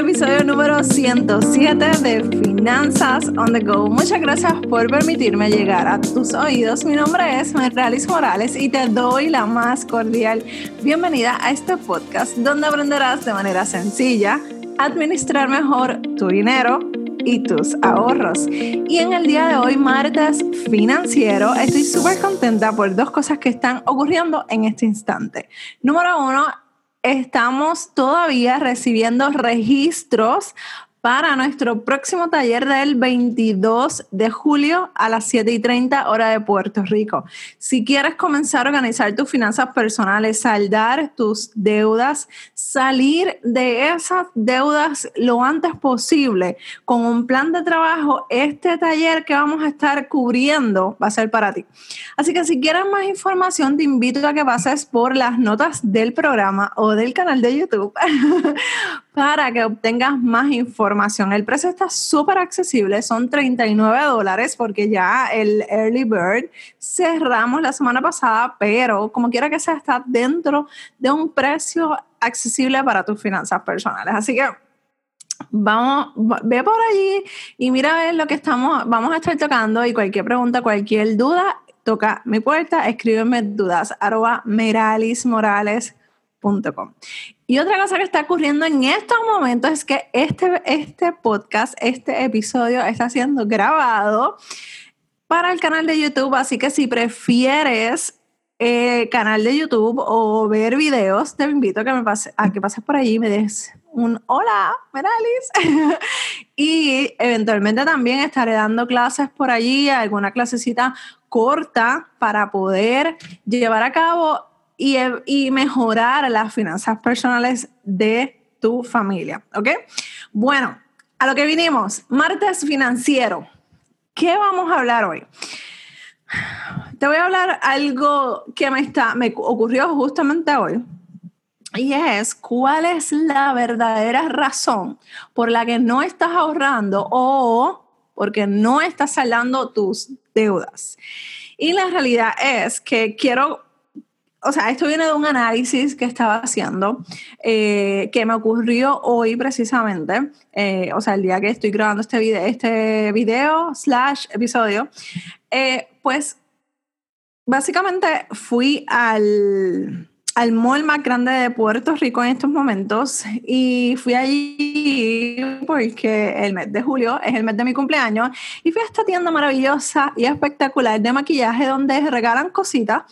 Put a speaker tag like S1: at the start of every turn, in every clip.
S1: episodio número 107 de Finanzas on the Go. Muchas gracias por permitirme llegar a tus oídos. Mi nombre es Merralis Morales y te doy la más cordial bienvenida a este podcast donde aprenderás de manera sencilla a administrar mejor tu dinero y tus ahorros. Y en el día de hoy, martes financiero, estoy súper contenta por dos cosas que están ocurriendo en este instante. Número uno, estamos todavía recibiendo registros para nuestro próximo taller del 22 de julio a las 7 y 30 hora de Puerto Rico. Si quieres comenzar a organizar tus finanzas personales, saldar tus deudas, salir de esas deudas lo antes posible con un plan de trabajo, este taller que vamos a estar cubriendo va a ser para ti. Así que si quieres más información, te invito a que pases por las notas del programa o del canal de YouTube para que obtengas más información. El precio está súper accesible, son 39 dólares porque ya el Early Bird cerramos la semana pasada, pero como quiera que sea, está dentro de un precio accesible para tus finanzas personales. Así que vamos, ve por allí y mira a ver lo que estamos, vamos a estar tocando y cualquier pregunta, cualquier duda, toca mi puerta, escríbeme dudas, arroba Y otra cosa que está ocurriendo en estos momentos es que este, este podcast, este episodio está siendo grabado para el canal de YouTube, así que si prefieres eh, canal de YouTube o ver videos, te invito a que, me a que pases por allí y me des un hola, Meralis. y eventualmente también estaré dando clases por allí, alguna clasecita corta para poder llevar a cabo y, mejorar las finanzas personales de tu familia, ¿ok? Bueno, a lo que vinimos, martes financiero. ¿Qué vamos a hablar hoy? Te voy a hablar algo que me, está, me ocurrió justamente hoy. Y es cuál es la verdadera razón por la que no estás ahorrando o porque no estás saldando tus deudas. Y la realidad es que quiero o sea, esto viene de un análisis que estaba haciendo, eh, que me ocurrió hoy precisamente, eh, o sea, el día que estoy grabando este video, este video slash episodio, eh, pues básicamente fui al, al mall más grande de Puerto Rico en estos momentos y fui allí porque el mes de julio es el mes de mi cumpleaños y fui a esta tienda maravillosa y espectacular de maquillaje donde regalan cositas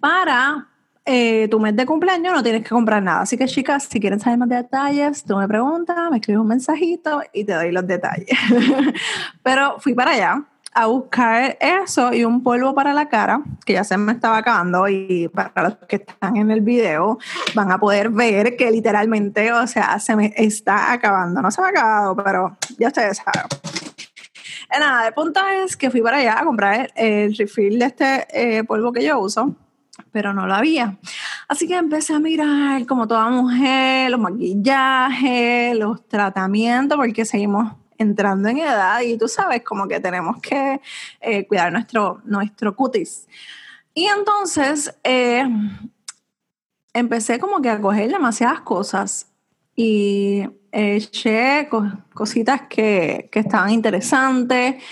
S1: para eh, tu mes de cumpleaños no tienes que comprar nada. Así que chicas, si quieren saber más detalles, tú me preguntas, me escribes un mensajito y te doy los detalles. Pero fui para allá a buscar eso y un polvo para la cara, que ya se me estaba acabando y para los que están en el video van a poder ver que literalmente, o sea, se me está acabando. No se me ha acabado, pero ya ustedes saben. Eh, nada, el punto es que fui para allá a comprar el, refill de este eh, polvo que yo uso pero no lo había. Así que empecé a mirar como toda mujer, los maquillajes, los tratamientos, porque seguimos entrando en edad y tú sabes como que tenemos que eh, cuidar nuestro, nuestro cutis. Y entonces eh, empecé como que a coger demasiadas cosas y eché cositas que, que estaban interesantes,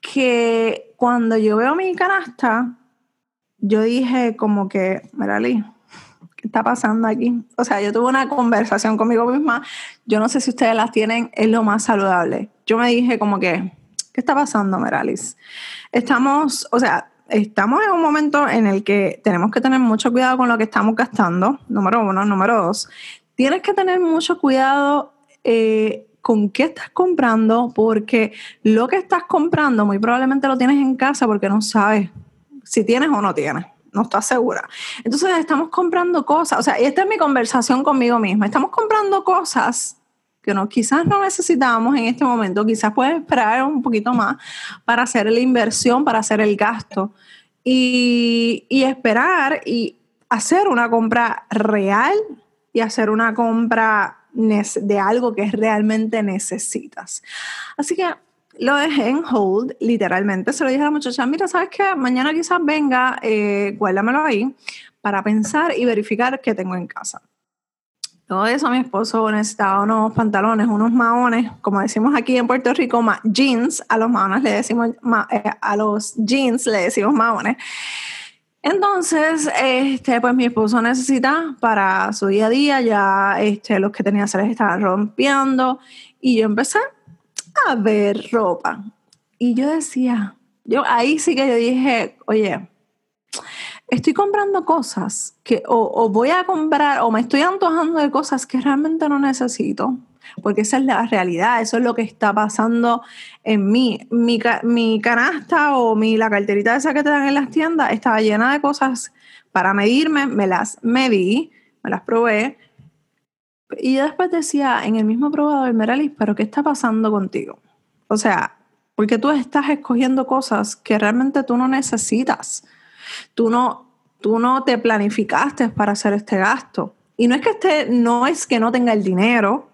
S1: que cuando yo veo mi canasta, yo dije como que, Merali, ¿qué está pasando aquí? O sea, yo tuve una conversación conmigo misma, yo no sé si ustedes las tienen, es lo más saludable. Yo me dije como que, ¿qué está pasando, Meralis? Estamos, o sea, estamos en un momento en el que tenemos que tener mucho cuidado con lo que estamos gastando, número uno. Número dos, tienes que tener mucho cuidado eh, con qué estás comprando, porque lo que estás comprando muy probablemente lo tienes en casa porque no sabes si tienes o no tienes, no estás segura. Entonces estamos comprando cosas, o sea, esta es mi conversación conmigo misma, estamos comprando cosas que no, quizás no necesitamos en este momento, quizás puedes esperar un poquito más para hacer la inversión, para hacer el gasto y, y esperar y hacer una compra real y hacer una compra de algo que realmente necesitas. Así que lo dejé en hold, literalmente. Se lo dije a la muchacha, mira, ¿sabes qué? Mañana quizás venga, eh, guárdamelo ahí para pensar y verificar qué tengo en casa. Todo eso mi esposo necesitaba unos pantalones, unos maones, como decimos aquí en Puerto Rico, jeans, a los maones le decimos, eh, a los jeans le decimos maones. Entonces, este, pues mi esposo necesita para su día a día, ya este, los que tenía les estaban rompiendo y yo empecé a ver ropa. Y yo decía, yo ahí sí que yo dije, oye, estoy comprando cosas que o, voy a comprar o me estoy antojando de cosas que realmente no necesito, porque esa es la realidad, eso es lo que está pasando en mí. Mi, mi canasta o mi, la carterita esa que te dan en las tiendas estaba llena de cosas para medirme, me las medí, me las probé. Y después decía en el mismo probador, Meralis, pero ¿qué está pasando contigo? O sea, porque tú estás escogiendo cosas que realmente tú no necesitas. Tú no, tú no te planificaste para hacer este gasto. Y no es que esté, no es que no tenga el dinero,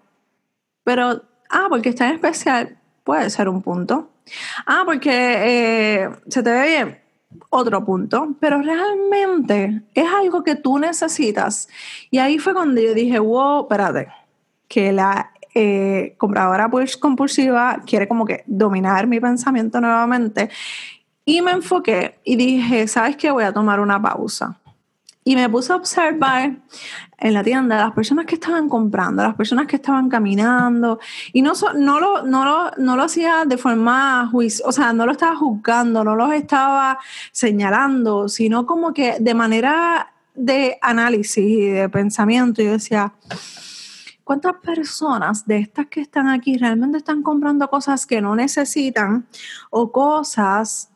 S1: pero, ah, porque está en especial, puede ser un punto. Ah, porque eh, se te ve bien, otro punto. Pero realmente es algo que tú necesitas. Y ahí fue cuando yo dije, wow, espérate, que la eh, compradora compulsiva quiere como que dominar mi pensamiento nuevamente. Y me enfoqué y dije, ¿sabes qué? Voy a tomar una pausa. Y me puse a observar en la tienda las personas que estaban comprando, las personas que estaban caminando. Y no, no, lo, no, lo, no lo hacía de forma juicio, o sea, no lo estaba juzgando, no los estaba señalando, sino como que de manera de análisis y de pensamiento. Yo decía, ¿Cuántas personas de estas que están aquí realmente están comprando cosas que no necesitan o cosas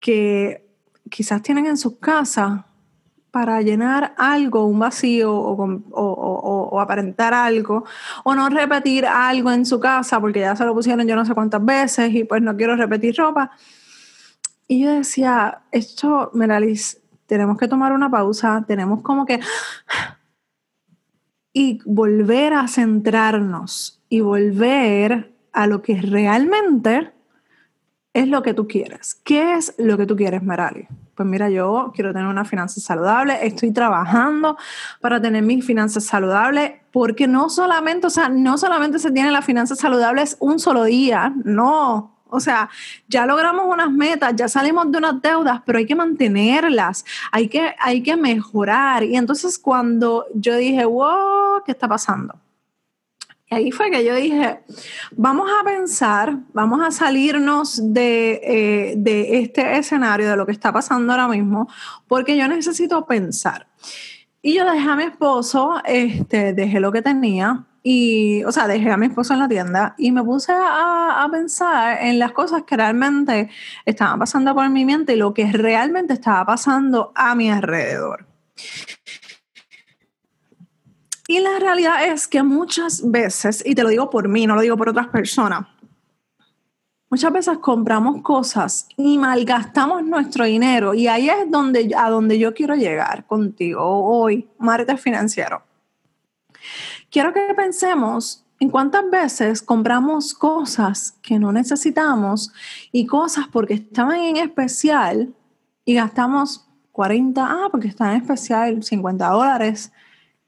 S1: que quizás tienen en sus casas para llenar algo, un vacío o, aparentar algo, o no repetir algo en su casa porque ya se lo pusieron yo no sé cuántas veces y pues no quiero repetir ropa. Y yo decía, esto, Meralis, tenemos que tomar una pausa, tenemos como que y volver a centrarnos y volver a lo que realmente es lo que tú quieres. ¿Qué es lo que tú quieres, Merali? Pues mira, yo quiero tener una finanza saludable, estoy trabajando para tener mis finanzas saludables, porque no solamente, o sea, no solamente se tiene las finanzas saludables un solo día, no, o sea, ya logramos unas metas, ya salimos de unas deudas, pero hay que mantenerlas, hay que, hay que mejorar. Y entonces cuando yo dije, wow, ¿qué está pasando? Y ahí fue que yo dije, vamos a pensar, vamos a salirnos de, eh, de este escenario, de lo que está pasando ahora mismo, porque yo necesito pensar. Y yo dejé a mi esposo, este, dejé lo que tenía, y, o sea, dejé a mi esposo en la tienda y me puse a, pensar en las cosas que realmente estaban pasando por mi mente y lo que realmente estaba pasando a mi alrededor. Y la realidad es que muchas veces, y te lo digo por mí, no lo digo por otras personas, muchas veces compramos cosas y malgastamos nuestro dinero. Y ahí es donde, a donde yo quiero llegar contigo hoy, martes financiero. Quiero que pensemos en cuántas veces compramos cosas que no necesitamos y cosas porque estaban en especial y gastamos 40, ah, porque está en especial 50 dólares,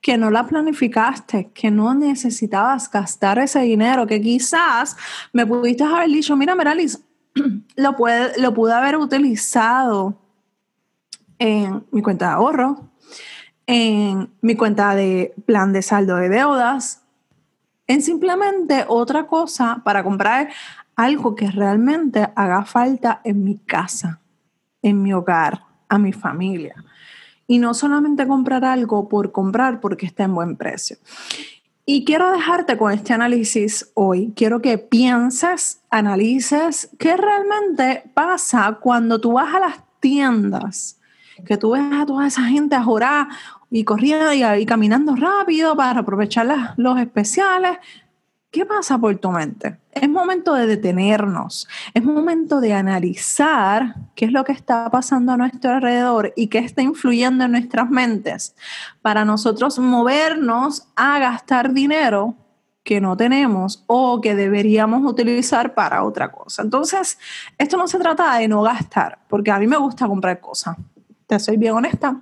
S1: que no la planificaste, que no necesitabas gastar ese dinero, que quizás me pudiste haber dicho, mira, Meralis, lo, lo pude haber utilizado en mi cuenta de ahorro, en mi cuenta de plan de saldo de deudas, en simplemente otra cosa para comprar algo que realmente haga falta en mi casa, en mi hogar, a mi familia. Y no solamente comprar algo por comprar porque está en buen precio. Y quiero dejarte con este análisis hoy. Quiero que pienses, analices qué realmente pasa cuando tú vas a las tiendas, que tú ves a toda esa gente a y corriendo y, caminando rápido para aprovechar los especiales. ¿Qué pasa por tu mente? Es momento de detenernos, es momento de analizar qué es lo que está pasando a nuestro alrededor y qué está influyendo en nuestras mentes para nosotros movernos a gastar dinero que no tenemos o que deberíamos utilizar para otra cosa. Entonces, esto no se trata de no gastar, porque a mí me gusta comprar cosas. Te soy bien honesta,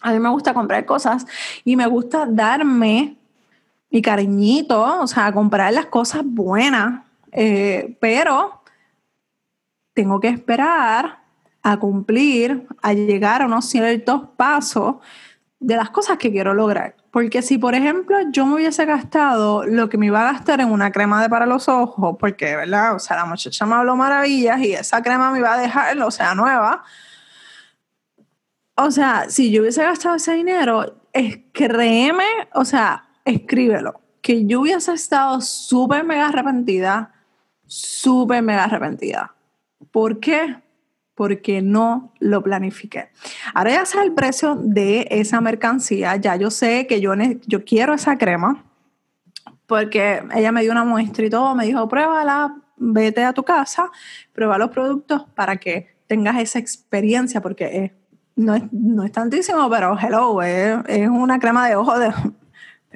S1: A mí me gusta comprar cosas y me gusta darme mi cariñito, o sea, comprar las cosas buenas, eh, pero tengo que esperar a cumplir, a llegar a unos ciertos pasos de las cosas que quiero lograr. Porque si, por ejemplo, yo me hubiese gastado lo que me iba a gastar en una crema de para los ojos, porque, ¿verdad? O sea, la muchacha me habló maravillas y esa crema me iba a dejar, o sea, nueva. O sea, si yo hubiese gastado ese dinero, es, créeme, o sea, escríbelo, que yo hubiese estado súper mega arrepentida, súper mega arrepentida. ¿Por qué? porque no lo planifiqué. Ahora ya sé el precio de esa mercancía, ya yo sé que yo, yo quiero esa crema, porque ella me dio una muestra y todo, me dijo, pruébala, vete a tu casa, prueba los productos para que tengas esa experiencia, porque no, es, no es tantísimo, pero hello, es, es una crema de ojo de,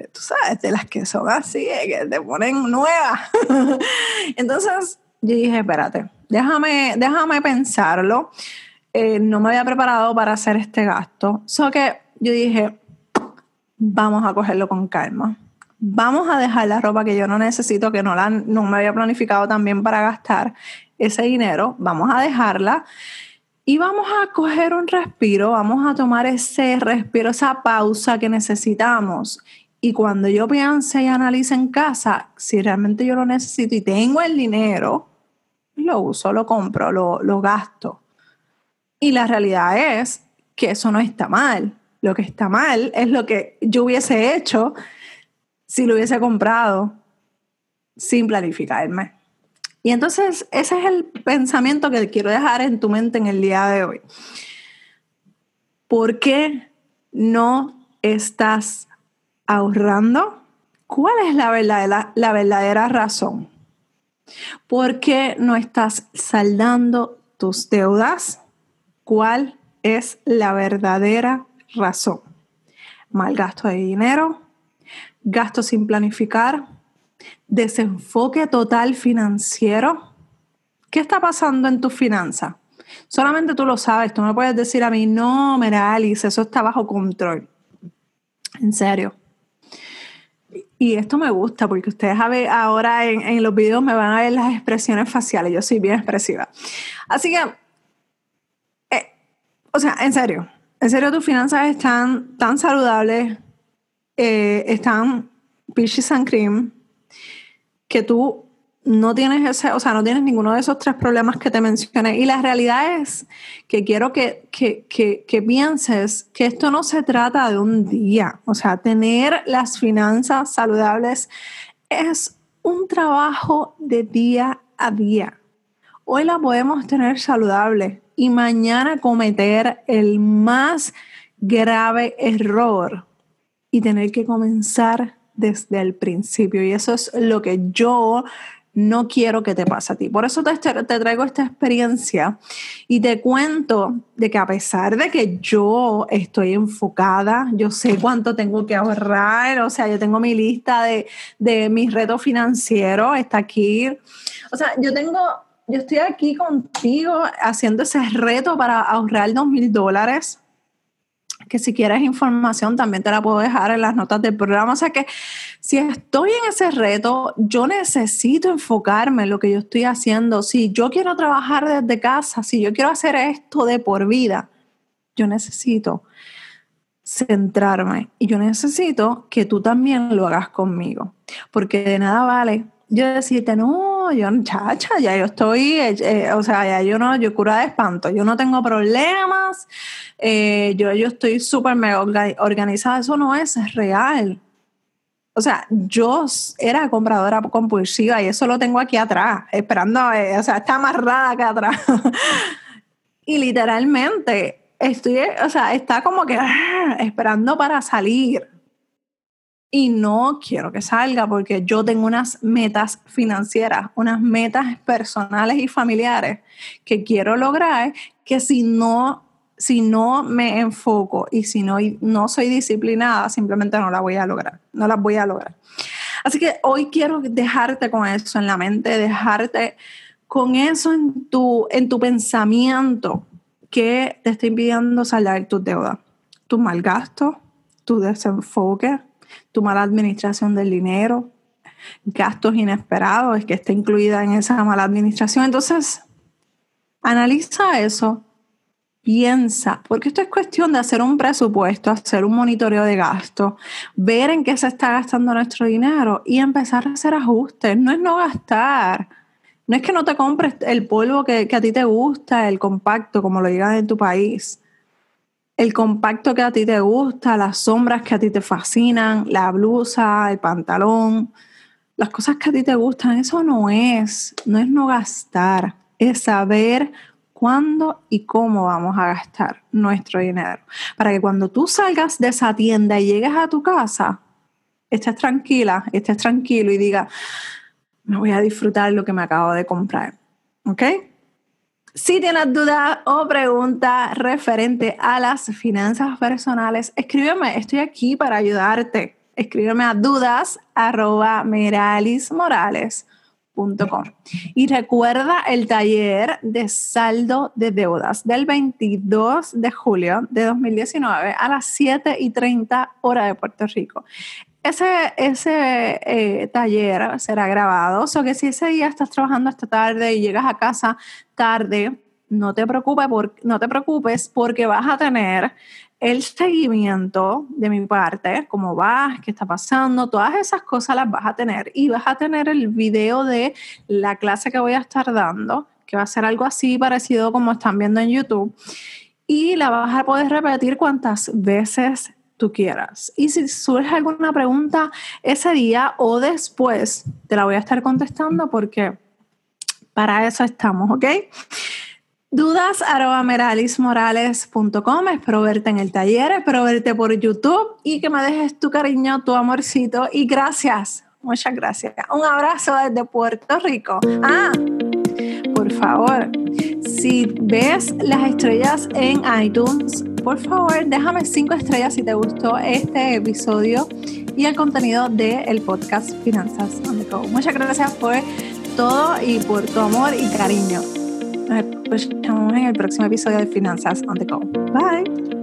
S1: tú sabes, de las que son así, que te ponen nuevas. Entonces, yo dije, espérate, déjame, déjame pensarlo. Eh, no me había preparado para hacer este gasto. So que yo dije, vamos a cogerlo con calma. Vamos a dejar la ropa que yo no necesito, que no, la, no me había planificado también para gastar ese dinero. Vamos a dejarla y vamos a coger un respiro, vamos a tomar ese respiro, esa pausa que necesitamos. Y cuando yo piense y analice en casa si realmente yo lo necesito y tengo el dinero, lo uso, lo compro, lo, lo gasto. Y la realidad es que eso no está mal. Lo que está mal es lo que yo hubiese hecho si lo hubiese comprado sin planificarme. Y entonces ese es el pensamiento que quiero dejar en tu mente en el día de hoy. ¿Por qué no estás ahorrando? ¿Cuál es la verdadera, la verdadera razón? ¿Por qué no estás saldando tus deudas? ¿Cuál es la verdadera razón? Mal gasto de dinero, gasto sin planificar, desenfoque total financiero. ¿Qué está pasando en tu finanza? Solamente tú lo sabes, tú me puedes decir a mí, no, mira Alice, eso está bajo control. En serio, y esto me gusta porque ustedes ahora en, los videos me van a ver las expresiones faciales. Yo soy bien expresiva. Así que, eh, o sea, en serio, en serio tus finanzas están tan saludables, eh, están peaches and cream, que tú no tienes ese, o sea, no tienes ninguno de esos tres problemas que te mencioné. Y la realidad es que quiero que, que, que, que, pienses que esto no se trata de un día. O sea, tener las finanzas saludables es un trabajo de día a día. Hoy la podemos tener saludable y mañana cometer el más grave error y tener que comenzar desde el principio. Y eso es lo que yo no quiero que te pase a ti. Por eso te, te, traigo esta experiencia y te cuento de que a pesar de que yo estoy enfocada, yo sé cuánto tengo que ahorrar, o sea, yo tengo mi lista de, de mis retos financieros, está aquí. O sea, yo tengo, yo estoy aquí contigo haciendo ese reto para ahorrar dos mil dólares que si quieres información también te la puedo dejar en las notas del programa. O sea que si estoy en ese reto, yo necesito enfocarme en lo que yo estoy haciendo. Si yo quiero trabajar desde casa, si yo quiero hacer esto de por vida, yo necesito centrarme y yo necesito que tú también lo hagas conmigo, porque de nada vale yo decirte, no, yo, chacha, ya yo estoy, eh, eh, o sea, ya yo no, yo cura de espanto, yo no tengo problemas, eh, yo, yo estoy súper mega organizada, eso no es real. O sea, yo era compradora compulsiva y eso lo tengo aquí atrás, esperando, o sea, está amarrada acá atrás. y literalmente estoy, o sea, está como que ah, esperando para salir y no quiero que salga porque yo tengo unas metas financieras, unas metas personales y familiares que quiero lograr, que si no, si no me enfoco y si no, no soy disciplinada, simplemente no las voy a lograr, no las voy a lograr. Así que hoy quiero dejarte con eso en la mente, dejarte con eso en tu, en tu pensamiento que te está impidiendo saldar tus deudas. tu mal gasto, tu desenfoque, tu mala administración del dinero, gastos inesperados, es que está incluida en esa mala administración. Entonces, analiza eso, piensa, porque esto es cuestión de hacer un presupuesto, hacer un monitoreo de gasto, ver en qué se está gastando nuestro dinero y empezar a hacer ajustes. No es no gastar. No es que no te compres el polvo que, que a ti te gusta, el compacto, como lo digan en tu país el compacto que a ti te gusta, las sombras que a ti te fascinan, la blusa, el pantalón, las cosas que a ti te gustan, eso no es, no es no gastar, es saber cuándo y cómo vamos a gastar nuestro dinero. Para que cuando tú salgas de esa tienda y llegues a tu casa, estés tranquila, estés tranquilo y diga, me voy a disfrutar lo que me acabo de comprar. ¿Ok? Si tienes dudas o preguntas referente a las finanzas personales, escríbeme, estoy aquí para ayudarte. Escríbeme a dudas Y recuerda el taller de saldo de deudas del 22 de julio de 2019 a las 7 y 30 hora de Puerto Rico. Ese, ese eh, taller será grabado, o sea que si ese día estás trabajando esta tarde y llegas a casa tarde, no te preocupes, no te preocupes porque vas a tener el seguimiento de mi parte, cómo vas, qué está pasando, todas esas cosas las vas a tener y vas a tener el video de la clase que voy a estar dando, que va a ser algo así parecido como están viendo en YouTube. Y la vas a poder repetir cuantas veces tú quieras. Y si surge alguna pregunta ese día o después, te la voy a estar contestando porque para eso estamos, ¿ok? Dudas arroba meralismorales.com. Espero verte en el taller, espero verte por YouTube y que me dejes tu cariño, tu amorcito y gracias, muchas gracias. Un abrazo desde Puerto Rico. Ah, por favor, si ves las estrellas en iTunes, por favor, déjame cinco estrellas si te gustó este episodio y el contenido del podcast Finanzas on the Go. Muchas gracias por todo y por tu amor y cariño. Nos escuchamos en el próximo episodio de Finanzas on the Go. Bye.